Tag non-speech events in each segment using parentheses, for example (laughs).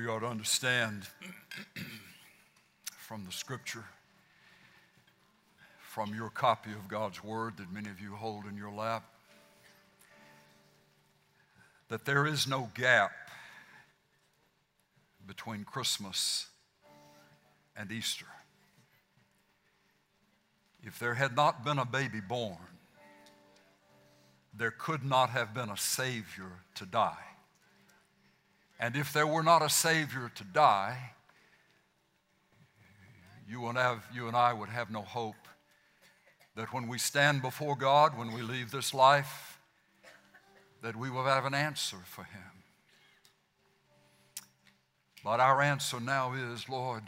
we ought to understand from the scripture, from your copy of God's Word that many of you hold in your lap, that there is no gap between Christmas and Easter. If there had not been a baby born, there could not have been a Savior to die. And if there were not a Savior to die, you and, have, you and I would have no hope that when we stand before God, when we leave this life, that we will have an answer for Him. But our answer now is, Lord,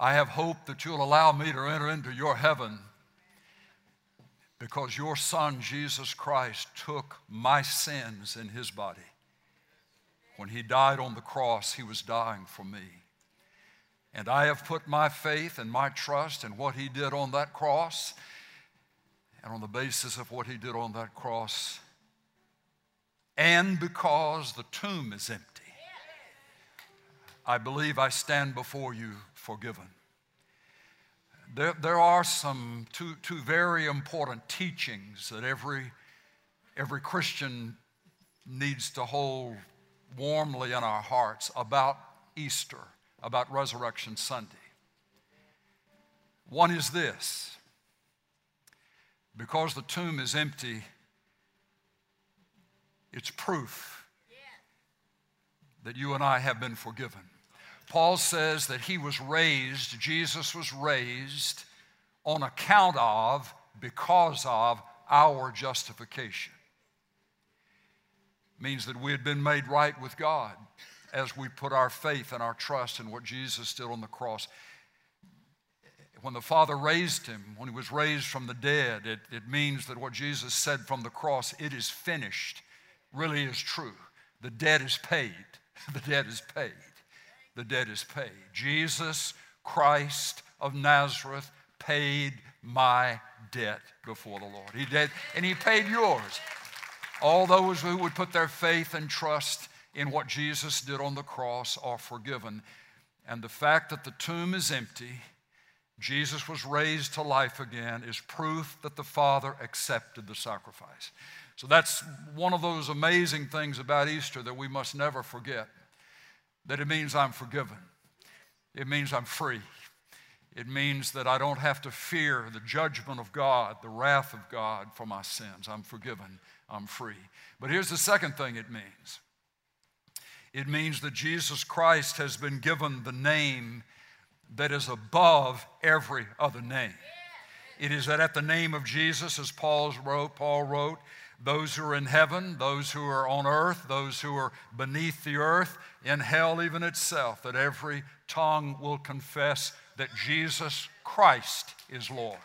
I have hope that you'll allow me to enter into your heaven because your Son, Jesus Christ, took my sins in his body. When he died on the cross, he was dying for me. And I have put my faith and my trust in what he did on that cross. And on the basis of what he did on that cross, and because the tomb is empty, I believe I stand before you forgiven. There, there are some two, two very important teachings that every, every Christian needs to hold warmly in our hearts about Easter, about Resurrection Sunday. One is this because the tomb is empty, it's proof that you and I have been forgiven. Paul says that he was raised, Jesus was raised on account of, because of our justification. Means that we had been made right with God as we put our faith and our trust in what Jesus did on the cross. When the Father raised him, when he was raised from the dead, it, it means that what Jesus said from the cross, it is finished, really is true. The debt is paid. (laughs) The debt is paid the debt is paid. Jesus Christ of Nazareth paid my debt before the Lord. He did, and He paid yours. All those who would put their faith and trust in what Jesus did on the cross are forgiven. And the fact that the tomb is empty, Jesus was raised to life again, is proof that the Father accepted the sacrifice. So that's one of those amazing things about Easter that we must never forget that it means I'm forgiven. It means I'm free. It means that I don't have to fear the judgment of God, the wrath of God for my sins. I'm forgiven. I'm free. But here's the second thing it means it means that Jesus Christ has been given the name that is above every other name. It is that at the name of Jesus, as Paul wrote, Paul wrote, those who are in heaven, those who are on earth, those who are beneath the earth, in hell even itself, that every tongue will confess that Jesus Christ is Lord.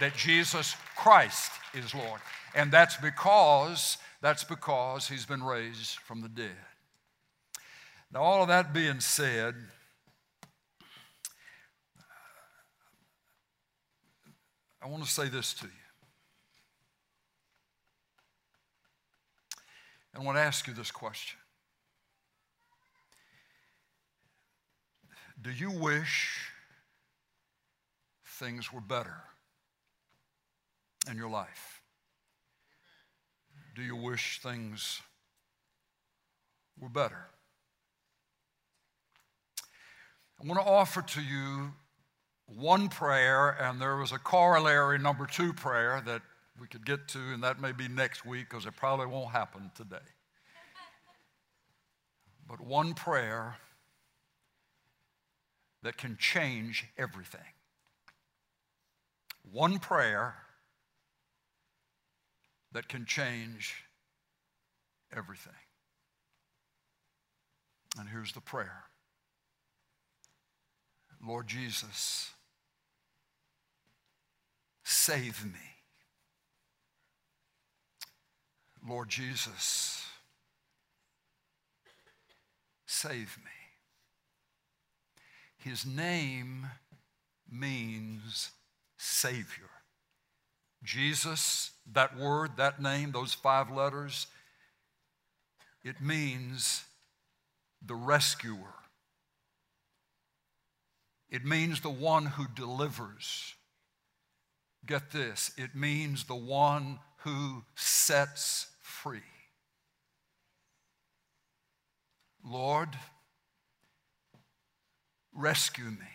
That Jesus Christ is Lord. And that's because, that's because he's been raised from the dead. Now, all of that being said, I want to say this to you. And I want to ask you this question Do you wish things were better in your life? Do you wish things were better? I want to offer to you one prayer, and there was a corollary number two prayer that we could get to, and that may be next week because it probably won't happen today. But one prayer that can change everything. One prayer that can change everything. And here's the prayer Lord Jesus, save me. Lord Jesus, save me. His name means Savior. Jesus, that word, that name, those five letters, it means the rescuer. It means the one who delivers. Get this it means the one who sets free. Lord, rescue me.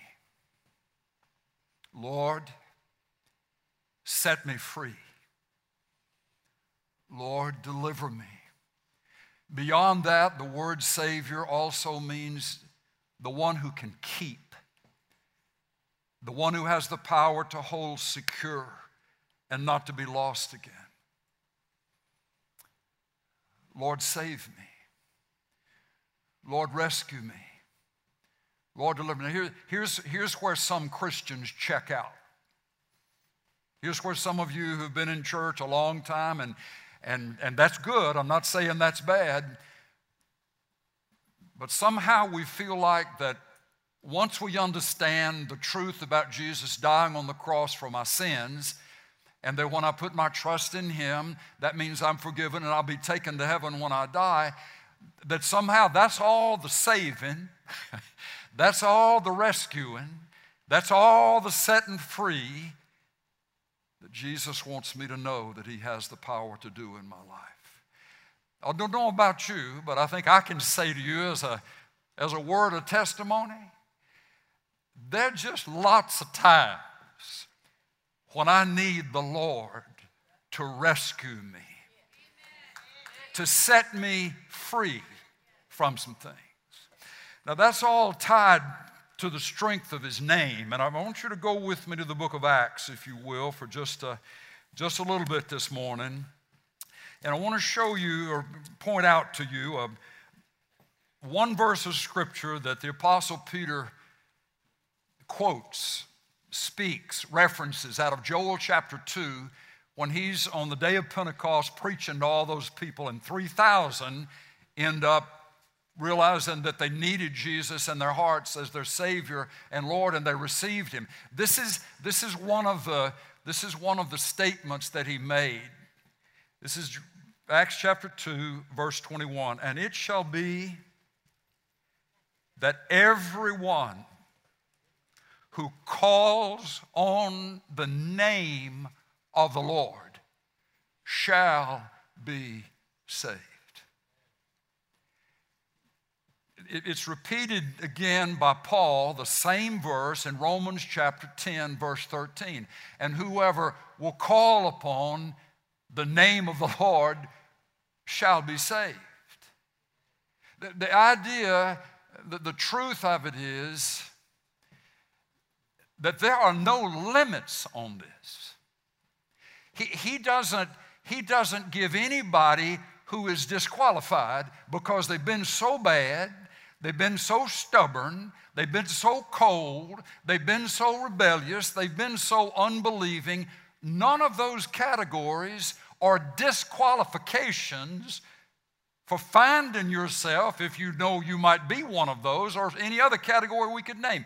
Lord, set me free. Lord, deliver me. Beyond that, the word Savior also means the one who can keep, the one who has the power to hold secure and not to be lost again. Lord, save me. Lord, rescue me. Lord, deliver me. Here, here's, here's where some Christians check out. Here's where some of you who've been in church a long time, and, and, and that's good. I'm not saying that's bad. But somehow we feel like that once we understand the truth about Jesus dying on the cross for my sins, and that when I put my trust in Him, that means I'm forgiven and I'll be taken to heaven when I die, that somehow that's all the saving, (laughs) that's all the rescuing, that's all the setting free that Jesus wants me to know that He has the power to do in my life. I don't know about you, but I think I can say to you as a, as a word of testimony, there's just lots of times when I need the Lord to rescue me, to set me free from some things. Now, that's all tied to the strength of his name. And I want you to go with me to the book of Acts, if you will, for just a, just a little bit this morning. And I want to show you or point out to you a, one verse of scripture that the Apostle Peter quotes, speaks, references out of Joel chapter 2 when he's on the day of Pentecost preaching to all those people, and 3,000 end up realizing that they needed Jesus in their hearts as their Savior and Lord, and they received Him. This is, this is, one, of the, this is one of the statements that He made. This is Acts chapter 2, verse 21. And it shall be that everyone who calls on the name of the Lord shall be saved. It's repeated again by Paul, the same verse in Romans chapter 10, verse 13. And whoever will call upon the name of the Lord shall be saved. The, the idea, the, the truth of it is that there are no limits on this. He, he, doesn't, he doesn't give anybody who is disqualified because they've been so bad They've been so stubborn. They've been so cold. They've been so rebellious. They've been so unbelieving. None of those categories are disqualifications for finding yourself, if you know you might be one of those, or any other category we could name.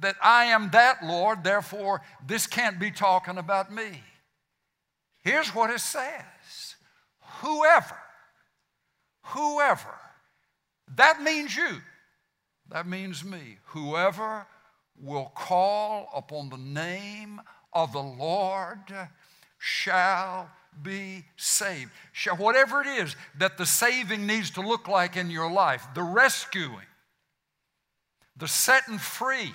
That I am that, Lord, therefore this can't be talking about me. Here's what it says Whoever, whoever that means you. That means me. Whoever will call upon the name of the Lord shall be saved. Shall, whatever it is that the saving needs to look like in your life, the rescuing, the setting free,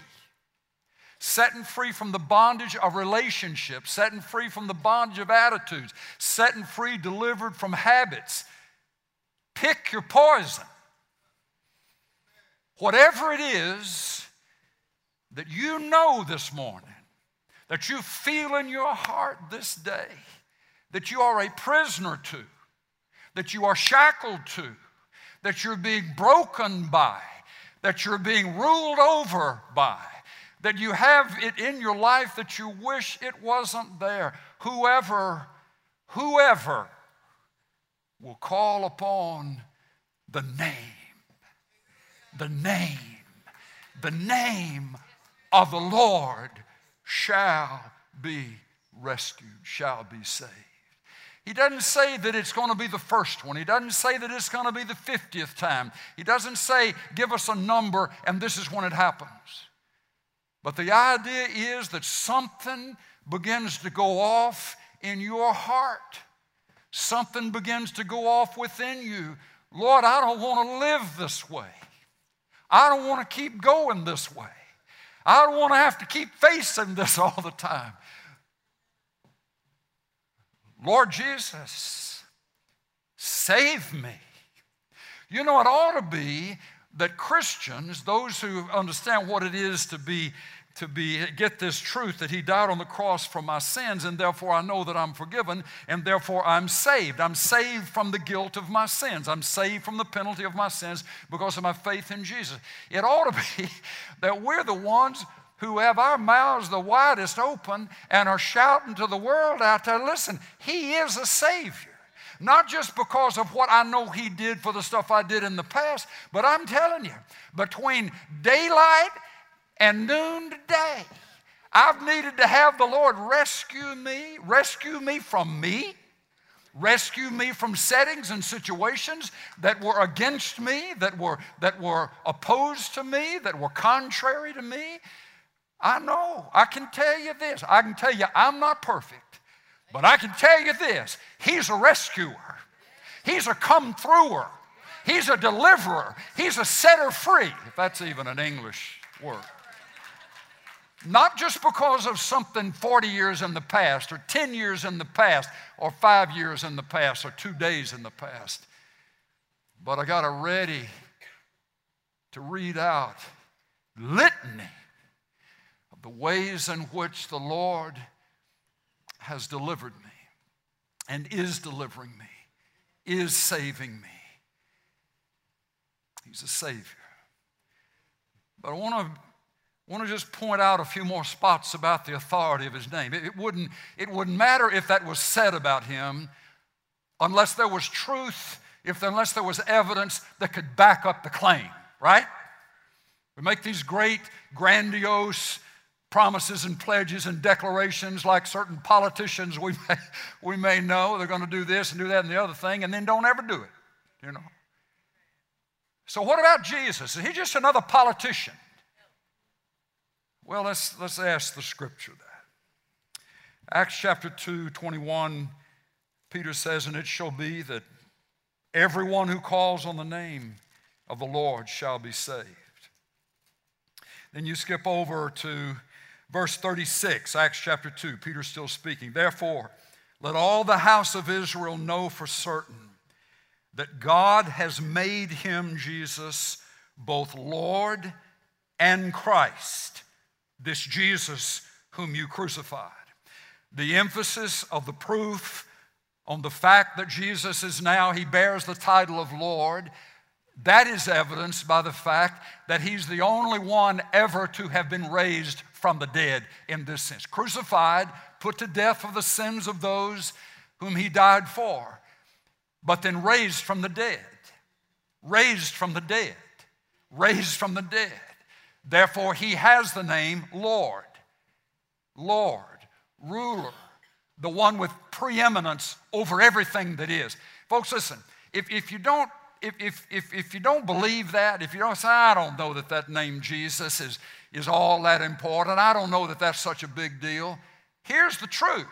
setting free from the bondage of relationships, setting free from the bondage of attitudes, setting free, delivered from habits. Pick your poison. Whatever it is that you know this morning, that you feel in your heart this day, that you are a prisoner to, that you are shackled to, that you're being broken by, that you're being ruled over by, that you have it in your life that you wish it wasn't there. Whoever, whoever will call upon the name the name, the name of the Lord shall be rescued, shall be saved. He doesn't say that it's going to be the first one. He doesn't say that it's going to be the 50th time. He doesn't say, give us a number and this is when it happens. But the idea is that something begins to go off in your heart. Something begins to go off within you. Lord, I don't want to live this way. I don't want to keep going this way. I don't want to have to keep facing this (laughs) all the time. Lord Jesus, save me. You know, it ought to be that Christians, those who understand what it is to be to be get this truth that he died on the cross for my sins and therefore I know that I'm forgiven and therefore I'm saved. I'm saved from the guilt of my sins. I'm saved from the penalty of my sins because of my faith in Jesus. It ought to (laughs) be that we're the ones who have our mouths the widest open and are shouting to the world out there, listen, he is a savior. Not just because of what I know he did for the stuff I did in the past, but I'm telling you, between daylight and noon today. I've needed to have the Lord rescue me, rescue me from me, rescue me from settings and situations that were against me, that were, that were opposed to me, that were contrary to me. I know. I can tell you this. I can tell you I'm not perfect, but I can tell you this He's a rescuer, He's a come througher, He's a deliverer, He's a setter free, if that's even an English word. Not just because of something 40 years in the past, or 10 years in the past, or five years in the past, or two days in the past, but I got a ready to read out litany of the ways in which the Lord has delivered me and is delivering me, is saving me. He's a Savior. But I want to I want to just point out a few more spots about the authority of his name. It, wouldn't, it wouldn't matter if that was said about him unless there was truth, if unless there was evidence that could back up the claim, right? We make these great, grandiose promises and pledges and declarations like certain politicians we (laughs) may, we may know they're going to do this and do that and the other thing and then don't ever do it, you know. So what about Jesus? Is he just another politician? Well, let's, let's ask the scripture that. Acts chapter 2, 21, Peter says, And it shall be that everyone who calls on the name of the Lord shall be saved. Then you skip over to verse 36, Acts chapter 2. Peter's still speaking. Therefore, let all the house of Israel know for certain that God has made him, Jesus, both Lord and Christ this Jesus whom you crucified. The emphasis of the proof on the fact that Jesus is now, he bears the title of Lord, that is evidenced by the fact that he's the only one ever to have been raised from the dead in this sense. Crucified, put to death for the sins of those whom he died for, but then raised from the dead. Raised from the dead. Raised from the dead. Therefore, he has the name Lord, Lord, ruler, the one with preeminence over everything that is. Folks, listen, if, if you don't if, if, if, if you don't believe that, if you don't say, I don't know that that name Jesus is, is all that important, I don't know that that's such a big deal, here's the truth.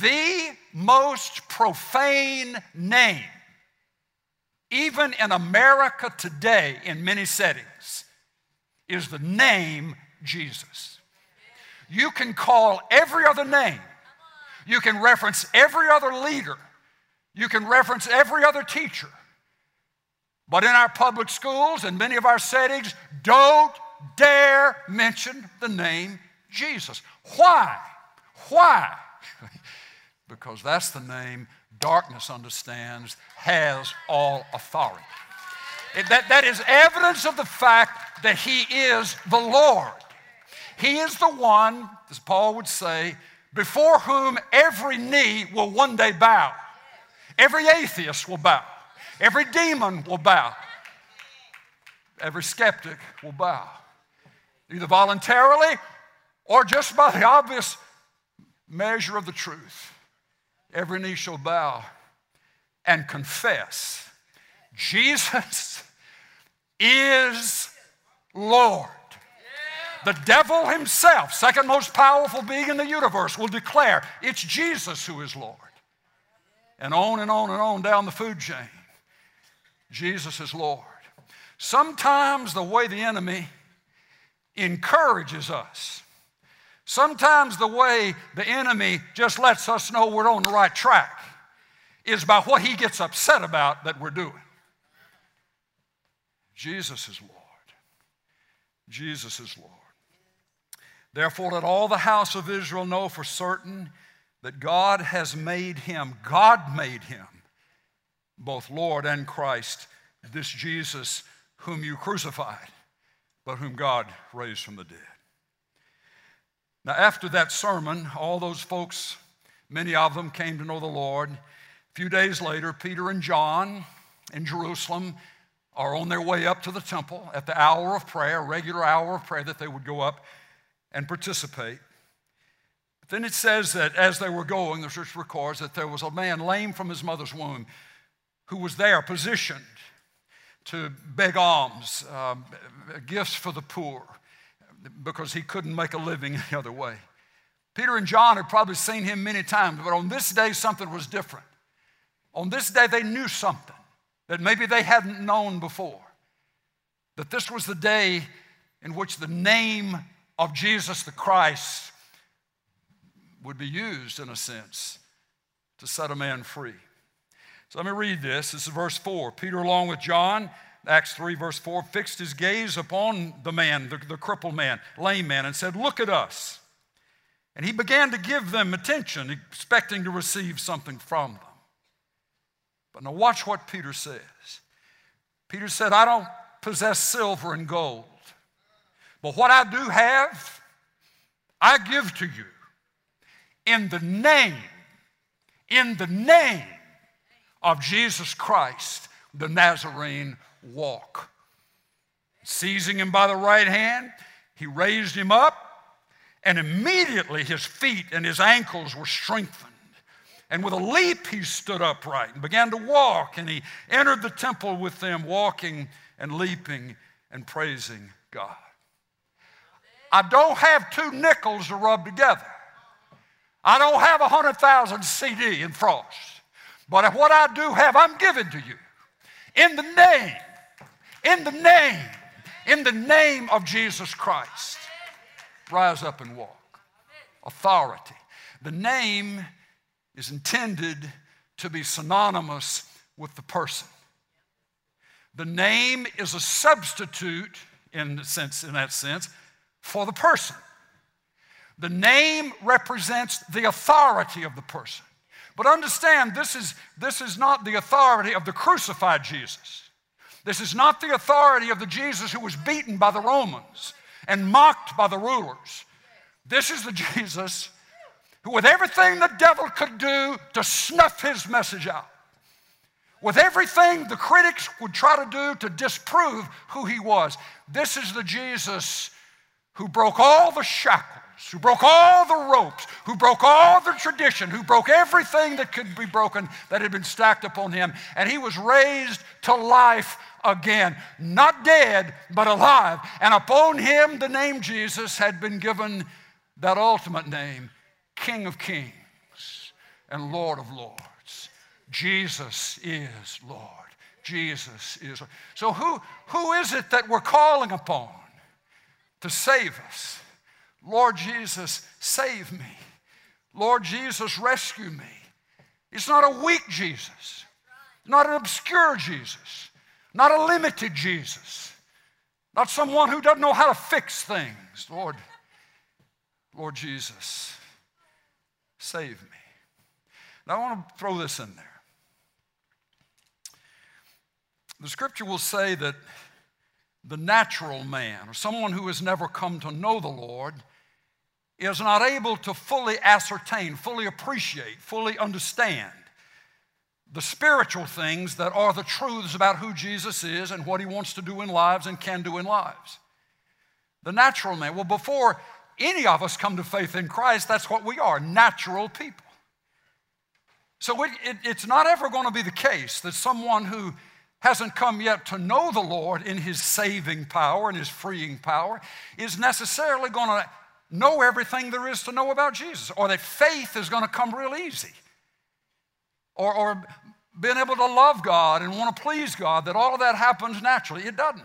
The most profane name, even in America today, in many settings, is the name Jesus. You can call every other name, you can reference every other leader, you can reference every other teacher. But in our public schools and many of our settings, don't dare mention the name Jesus. Why? Why? (laughs) because that's the name darkness understands has all authority. That, that is evidence of the fact that He is the Lord. He is the one, as Paul would say, before whom every knee will one day bow. Every atheist will bow. Every demon will bow. Every skeptic will bow. Either voluntarily or just by the obvious measure of the truth. Every knee shall bow and confess Jesus is Lord. The devil himself, second most powerful being in the universe, will declare it's Jesus who is Lord. And on and on and on down the food chain, Jesus is Lord. Sometimes the way the enemy encourages us, sometimes the way the enemy just lets us know we're on the right track is by what he gets upset about that we're doing. Jesus is Lord. Jesus is Lord. Therefore, let all the house of Israel know for certain that God has made him, God made him, both Lord and Christ, this Jesus whom you crucified, but whom God raised from the dead. Now, after that sermon, all those folks, many of them came to know the Lord. A few days later, Peter and John in Jerusalem are on their way up to the temple at the hour of prayer, regular hour of prayer that they would go up and participate. But then it says that as they were going, the church records that there was a man lame from his mother's womb who was there positioned to beg alms, uh, gifts for the poor, because he couldn't make a living any other way. Peter and John had probably seen him many times, but on this day, something was different. On this day, they knew something that maybe they hadn't known before. That this was the day in which the name of Jesus the Christ would be used, in a sense, to set a man free. So let me read this. This is verse 4. Peter, along with John, Acts 3, verse 4, fixed his gaze upon the man, the, the crippled man, lame man, and said, Look at us. And he began to give them attention, expecting to receive something from them. But now, watch what Peter says. Peter said, I don't possess silver and gold, but what I do have, I give to you in the name, in the name of Jesus Christ, the Nazarene walk. Seizing him by the right hand, he raised him up, and immediately his feet and his ankles were strengthened. And with a leap, he stood upright and began to walk, and he entered the temple with them, walking and leaping and praising God. I don't have two nickels to rub together. I don't have a hundred thousand CD in frost. But what I do have, I'm giving to you. In the name, in the name, in the name of Jesus Christ. Rise up and walk. Authority. The name is intended to be synonymous with the person. The name is a substitute, in, sense, in that sense, for the person. The name represents the authority of the person. But understand, this is, this is not the authority of the crucified Jesus. This is not the authority of the Jesus who was beaten by the Romans and mocked by the rulers. This is the (laughs) Jesus who, with everything the devil could do to snuff his message out, with everything the critics would try to do to disprove who he was, this is the Jesus who broke all the shackles, who broke all the ropes, who broke all the tradition, who broke everything that could be broken that had been stacked upon him. And he was raised to life again, not dead, but alive. And upon him, the name Jesus had been given that ultimate name King of Kings and Lord of Lords. Jesus is Lord. Jesus is Lord. So, who, who is it that we're calling upon to save us? Lord Jesus, save me. Lord Jesus, rescue me. It's not a weak Jesus, not an obscure Jesus, not a limited Jesus, not someone who doesn't know how to fix things. Lord, Lord Jesus, Save me. Now, I want to throw this in there. The scripture will say that the natural man, or someone who has never come to know the Lord, is not able to fully ascertain, fully appreciate, fully understand the spiritual things that are the truths about who Jesus is and what he wants to do in lives and can do in lives. The natural man, well, before any of us come to faith in Christ, that's what we are natural people. So it, it, it's not ever going to be the case that someone who hasn't come yet to know the Lord in his saving power and his freeing power is necessarily going to know everything there is to know about Jesus, or that faith is going to come real easy, or, or being able to love God and want to please God, that all of that happens naturally. It doesn't.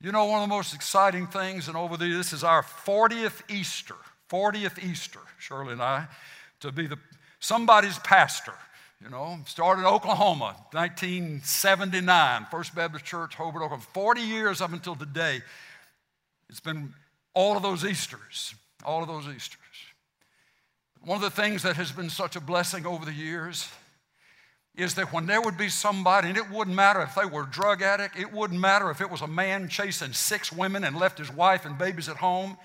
You know, one of the most exciting things, and over the, this is our 40th Easter, 40th Easter, Shirley and I, to be the somebody's pastor. You know, started in Oklahoma, 1979, First Baptist Church, Hobart, Oklahoma. 40 years up until today. It's been all of those Easters, all of those Easters. One of the things that has been such a blessing over the years is that when there would be somebody, and it wouldn't matter if they were a drug addict, it wouldn't matter if it was a man chasing six women and left his wife and babies at home,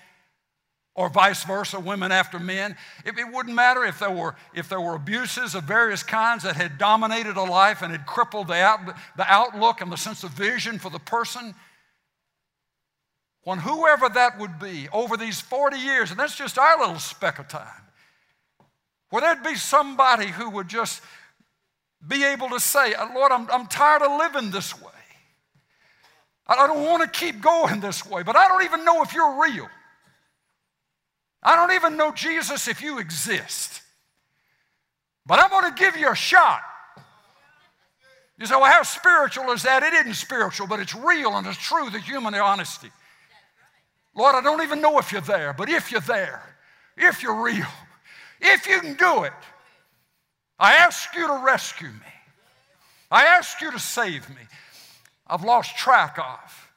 or vice versa, women after men. It, it, wouldn't matter if there, were, if there were abuses of various kinds that had dominated a life and had crippled the, out, the outlook and the sense of vision for the person. When whoever that would be over these 40 years, and that's just our little speck of time, where there'd be somebody who would just be able to say, uh, Lord, I'm, I'm tired of living this way. I don't want to keep going this way, but I don't even know if you're real. I don't even know Jesus if you exist. But I'm going to give you a shot. You say, well, how spiritual is that? It isn't spiritual, but it's real and it's true, the human honesty. Lord, I don't even know if you're there, but if you're there, if you're real, if you can do it, I ask you to rescue me. I ask you to save me. I've lost track of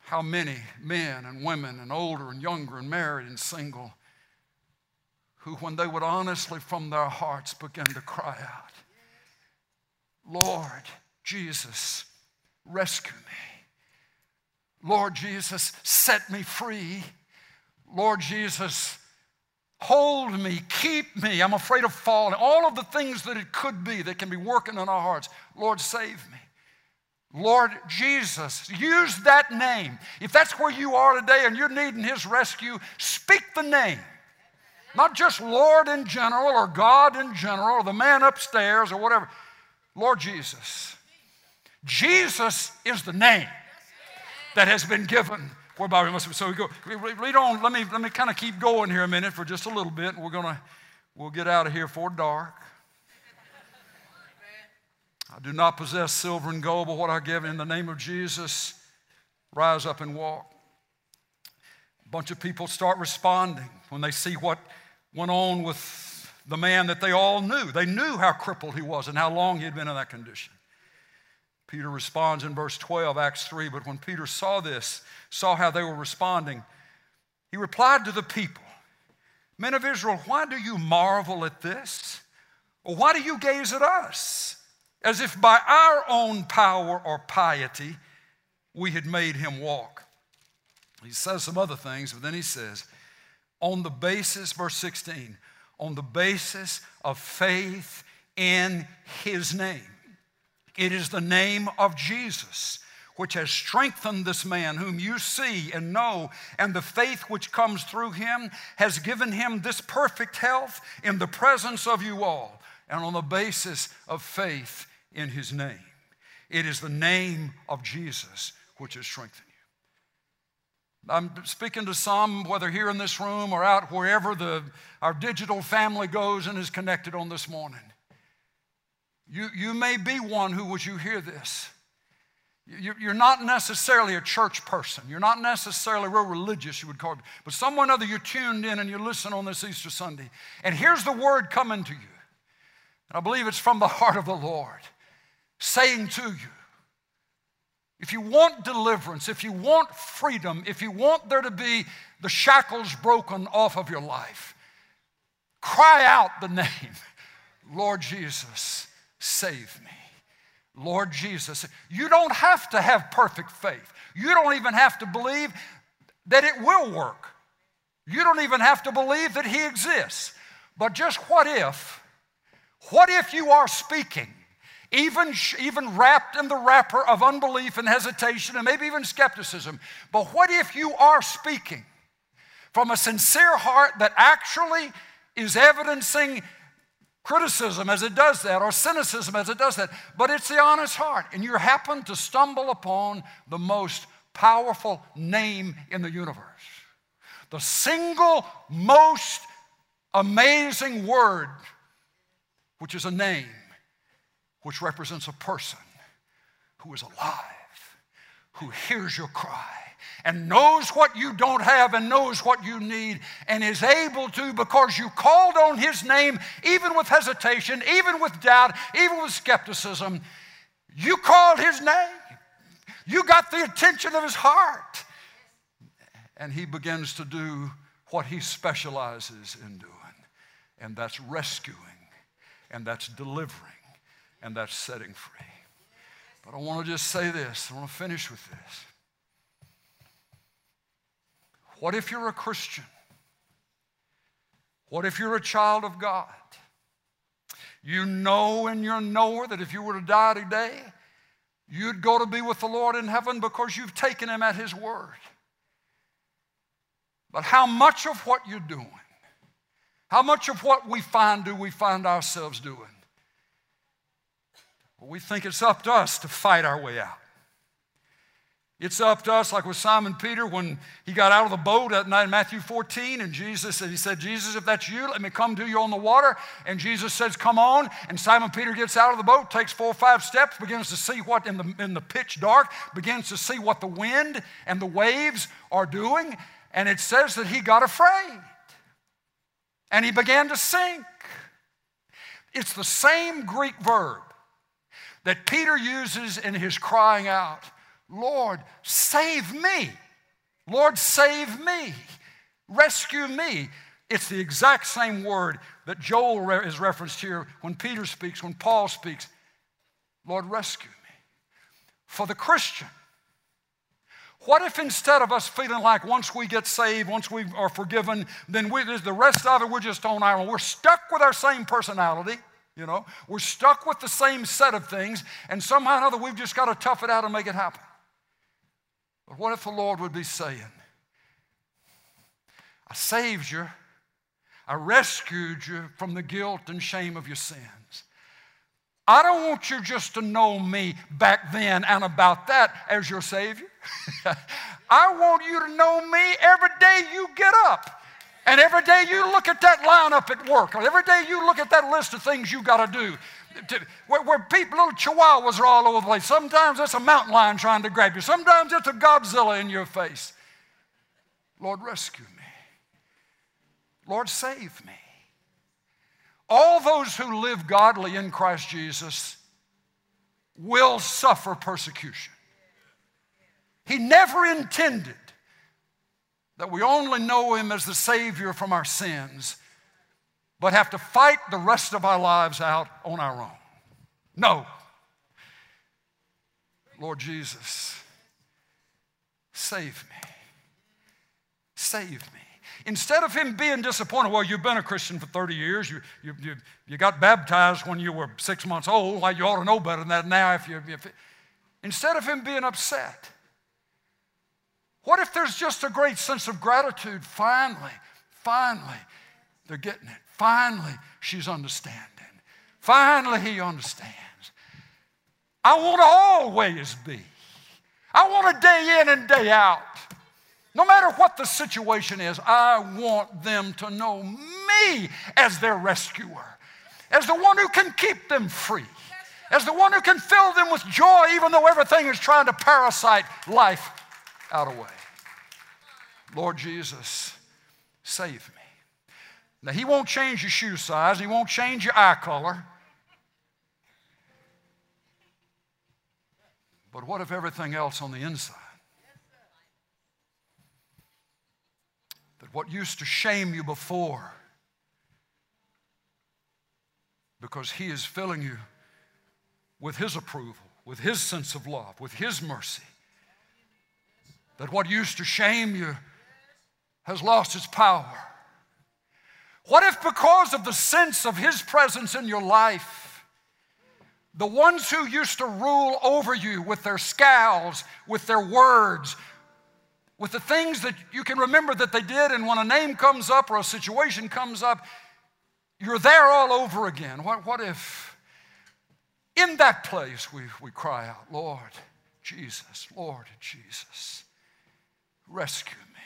how many men and women and older and younger and married and single who, when they would honestly from their hearts begin to cry out, Lord Jesus, rescue me. Lord Jesus, set me free. Lord Jesus, hold me, keep me. I'm afraid of falling. All of the things that it could be that can be working in our hearts. Lord, save me. Lord Jesus, use that name. If that's where you are today and you're needing His rescue, speak the name. Not just Lord in general or God in general or the man upstairs or whatever. Lord Jesus. Jesus is the name that has been given whereby we must. So we go. Read on. Let me let me kind of keep going here a minute for just a little bit. and We're gonna we'll get out of here for dark. I do not possess silver and gold, but what I give in the name of Jesus, rise up and walk. A bunch of people start responding when they see what went on with the man that they all knew. They knew how crippled he was and how long he had been in that condition. Peter responds in verse 12, Acts 3. But when Peter saw this, saw how they were responding, he replied to the people, Men of Israel, why do you marvel at this? Or why do you gaze at us? as if by our own power or piety we had made him walk. He says some other things, but then he says, on the basis, verse 16, on the basis of faith in his name. It is the name of Jesus which has strengthened this man whom you see and know, and the faith which comes through him has given him this perfect health in the presence of you all. And on the basis of faith in his name. It is the name of Jesus which has strengthened you. I'm speaking to some, whether here in this room or out wherever the, our digital family goes and is connected on this morning. You, you may be one who, as you hear this, you're not necessarily a church person. You're not necessarily real religious, you would call it. But someone other, you're tuned in and you listen on this Easter Sunday. And here's the word coming to you. And I believe it's from the heart of the Lord saying to you if you want deliverance, if you want freedom, if you want there to be the shackles broken off of your life, cry out the name, (laughs) Lord Jesus, save me. Lord Jesus. You don't have to have perfect faith. You don't even have to believe that it will work. You don't even have to believe that He exists. But just what if, what if you are speaking even, even wrapped in the wrapper of unbelief and hesitation and maybe even skepticism. But what if you are speaking from a sincere heart that actually is evidencing criticism as it does that, or cynicism as it does that, but it's the honest heart. And you happen to stumble upon the most powerful name in the universe. The single most amazing word, which is a name, which represents a person who is alive, who hears your cry and knows what you don't have and knows what you need and is able to because you called on his name even with hesitation, even with doubt, even with skepticism. You called his name. You got the attention of his heart. And he begins to do what he specializes in doing, and that's rescuing, and that's delivering, and that's setting free. But I want to just say this, I want to finish with this. What if you're a Christian? What if you're a child of God? You know in your knower that if you were to die today, you'd go to be with the Lord in heaven because you've taken him at his word. But how much of what you're doing, how much of what we find do we find ourselves doing? Well, we think it's up to us to fight our way out. It's up to us, like with Simon Peter when he got out of the boat that night in Matthew 14, and Jesus said, He said, Jesus, if that's you, let me come to you on the water. And Jesus says, Come on. And Simon Peter gets out of the boat, takes four or five steps, begins to see what in the, in the pitch dark, begins to see what the wind and the waves are doing. And it says that he got afraid and he began to sink. It's the same Greek verb that Peter uses in his crying out Lord, save me. Lord, save me. Rescue me. It's the exact same word that Joel is referenced here when Peter speaks, when Paul speaks. Lord, rescue me. For the Christian, what if instead of us feeling like once we get saved, once we are forgiven, then we, the rest of it, we're just on our own? We're stuck with our same personality. You know, we're stuck with the same set of things, and somehow or another we've just got to tough it out and make it happen. But what if the Lord would be saying, I saved you, I rescued you from the guilt and shame of your sins. I don't want you just to know me back then and about that as your Savior. (laughs) I want you to know me every day you get up. And every day you look at that lineup at work, or every day you look at that list of things you got to do to, where, where people, little chihuahuas are all over the place. Sometimes it's a mountain lion trying to grab you. Sometimes it's a Godzilla in your face. Lord, rescue me. Lord, save me. All those who live godly in Christ Jesus will suffer persecution. He never intended that we only know Him as the Savior from our sins but have to fight the rest of our lives out on our own. No. Lord Jesus, save me. Save me. Instead of him being disappointed, well, you've been a Christian for 30 years, you, you, you, you got baptized when you were six months old, like you ought to know better than that now. If you, if instead of him being upset, what if there's just a great sense of gratitude? Finally, finally, they're getting it. Finally, she's understanding. Finally, he understands. I want to always be. I want to day in and day out. No matter what the situation is, I want them to know me as their rescuer, as the one who can keep them free, as the one who can fill them with joy, even though everything is trying to parasite life out of way. Lord Jesus, save me. Now, He won't change your shoe size, He won't change your eye color. But what if everything else on the inside? That what used to shame you before, because He is filling you with His approval, with His sense of love, with His mercy, that what used to shame you has lost its power what if, because of the sense of His presence in your life, the ones who used to rule over you with their scowls, with their words, with the things that you can remember that they did, and when a name comes up or a situation comes up, you're there all over again. What, what if in that place we, we cry out, Lord Jesus, Lord Jesus, rescue me.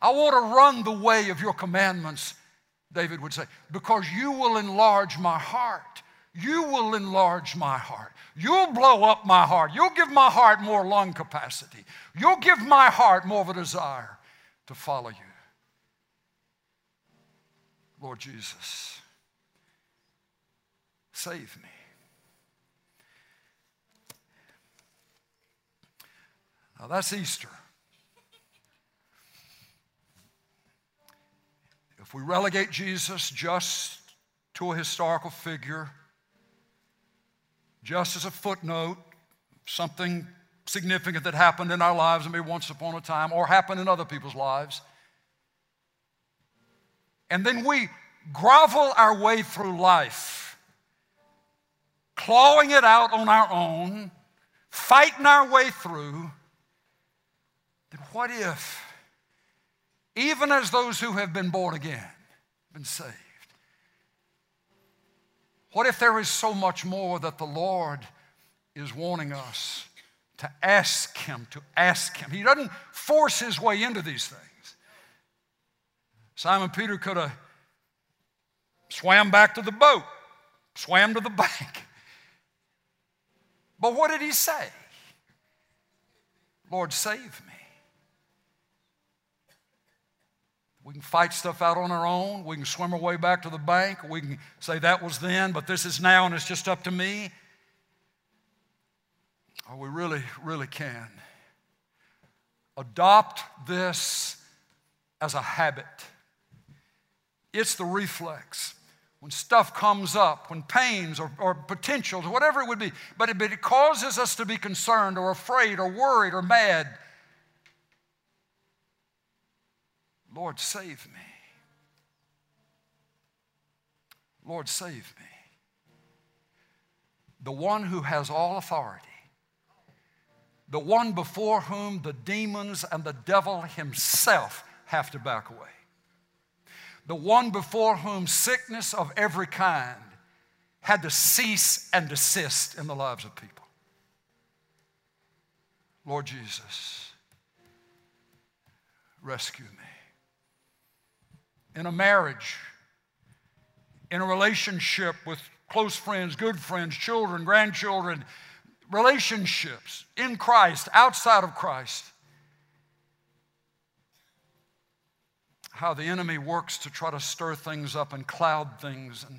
I want to run the way of your commandments, David would say, because you will enlarge my heart. You will enlarge my heart. You'll blow up my heart. You'll give my heart more lung capacity. You'll give my heart more of a desire to follow you. Lord Jesus, save me. Now that's Easter. If we relegate Jesus just to a historical figure, just as a footnote, something significant that happened in our lives maybe once upon a time or happened in other people's lives, and then we grovel our way through life, clawing it out on our own, fighting our way through, then what if, even as those who have been born again, been saved, what if there is so much more that the Lord is wanting us to ask Him, to ask Him? He doesn't force His way into these things. Simon Peter could have swam back to the boat, swam to the (laughs) bank. But what did he say? Lord, save me. We can fight stuff out on our own. We can swim our way back to the bank. We can say that was then, but this is now, and it's just up to me. Or we really, really can. Adopt this as a habit. It's the reflex. When stuff comes up, when pains or, or potentials, whatever it would be, but it, but it causes us to be concerned or afraid or worried or mad. Lord, save me. Lord, save me. The one who has all authority, the one before whom the demons and the devil himself have to back away the one before whom sickness of every kind had to cease and desist in the lives of people. Lord Jesus, rescue me. In a marriage, in a relationship with close friends, good friends, children, grandchildren, relationships in Christ, outside of Christ. how the enemy works to try to stir things up and cloud things. And,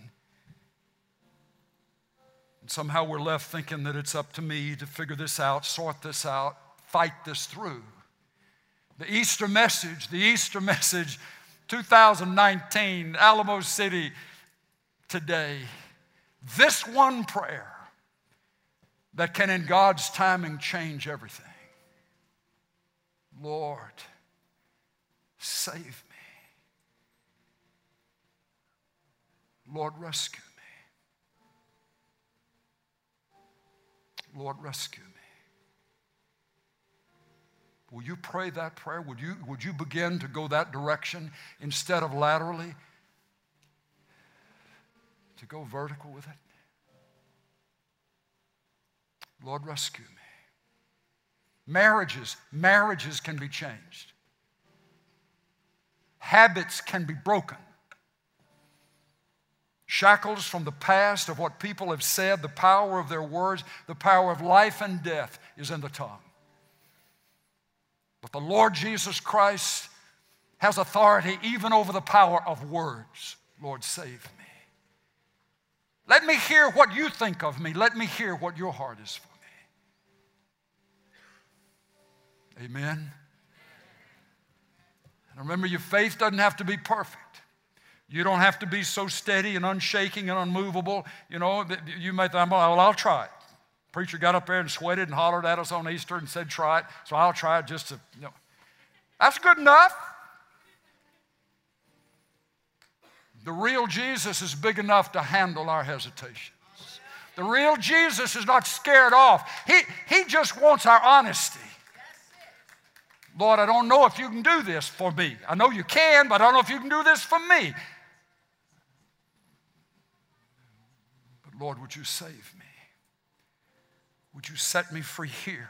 and somehow we're left thinking that it's up to me to figure this out, sort this out, fight this through. The Easter message, the Easter (laughs) message 2019, Alamo City today. This one prayer that can, in God's timing, change everything. Lord, save me. Lord, rescue me. Lord, rescue me. Will you pray that prayer? Would you, would you begin to go that direction instead of laterally? To go vertical with it? Lord, rescue me. Marriages, marriages can be changed. Habits can be broken shackles from the past of what people have said, the power of their words, the power of life and death is in the tongue. But the Lord Jesus Christ has authority even over the power of words. Lord, save me. Let me hear what you think of me. Let me hear what your heart is for me. Amen. And remember, your faith doesn't have to be perfect. You don't have to be so steady and unshaking and unmovable. You know, you may think, well, I'll try it. Preacher got up there and sweated and hollered at us on Easter and said, try it. So I'll try it just to, you know. That's good enough. The real Jesus is big enough to handle our hesitations. The real Jesus is not scared off. He, he just wants our honesty. Lord, I don't know if you can do this for me. I know you can, but I don't know if you can do this for me. But Lord, would you save me? Would you set me free here?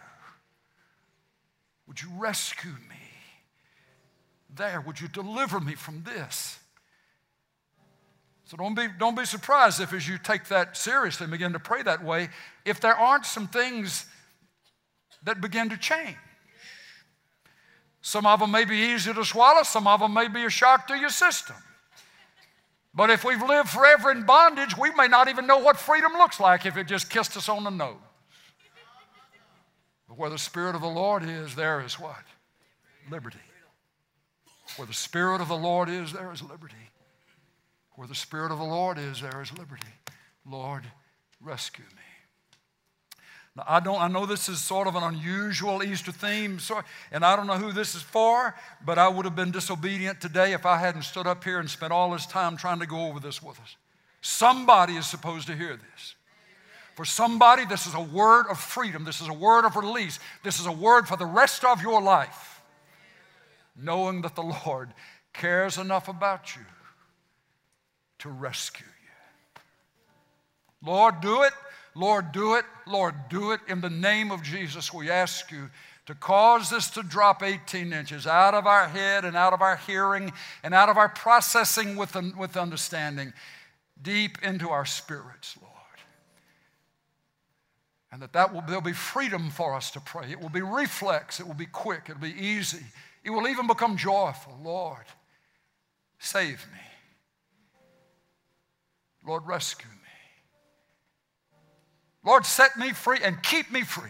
Would you rescue me? There, would you deliver me from this? So don't be, don't be surprised if, as you take that seriously and begin to pray that way, if there aren't some things that begin to change. Some of them may be easy to swallow, some of them may be a shock to your system. But if we've lived forever in bondage, we may not even know what freedom looks like if it just kissed us on the nose. But where the Spirit of the Lord is, there is what? Liberty. Where the Spirit of the Lord is, there is liberty. Where the Spirit of the Lord is, there is liberty. Lord, rescue me. Now, I, don't, I know this is sort of an unusual Easter theme, and I don't know who this is for, but I would have been disobedient today if I hadn't stood up here and spent all this time trying to go over this with us. Somebody is supposed to hear this. For somebody, this is a word of freedom. This is a word of release. This is a word for the rest of your life. Knowing that the Lord cares enough about you to rescue you. Lord, do it. Lord, do it. Lord, do it. In the name of Jesus, we ask you to cause this to drop 18 inches out of our head and out of our hearing and out of our processing with, with understanding deep into our spirits, Lord. And that, that will, there'll be freedom for us to pray. It will be reflex. It will be quick. It'll be easy. It will even become joyful. Lord, save me. Lord, rescue me. Lord, set me free and keep me free.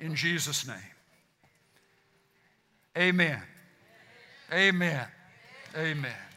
In Jesus' name. Amen. Amen. Amen.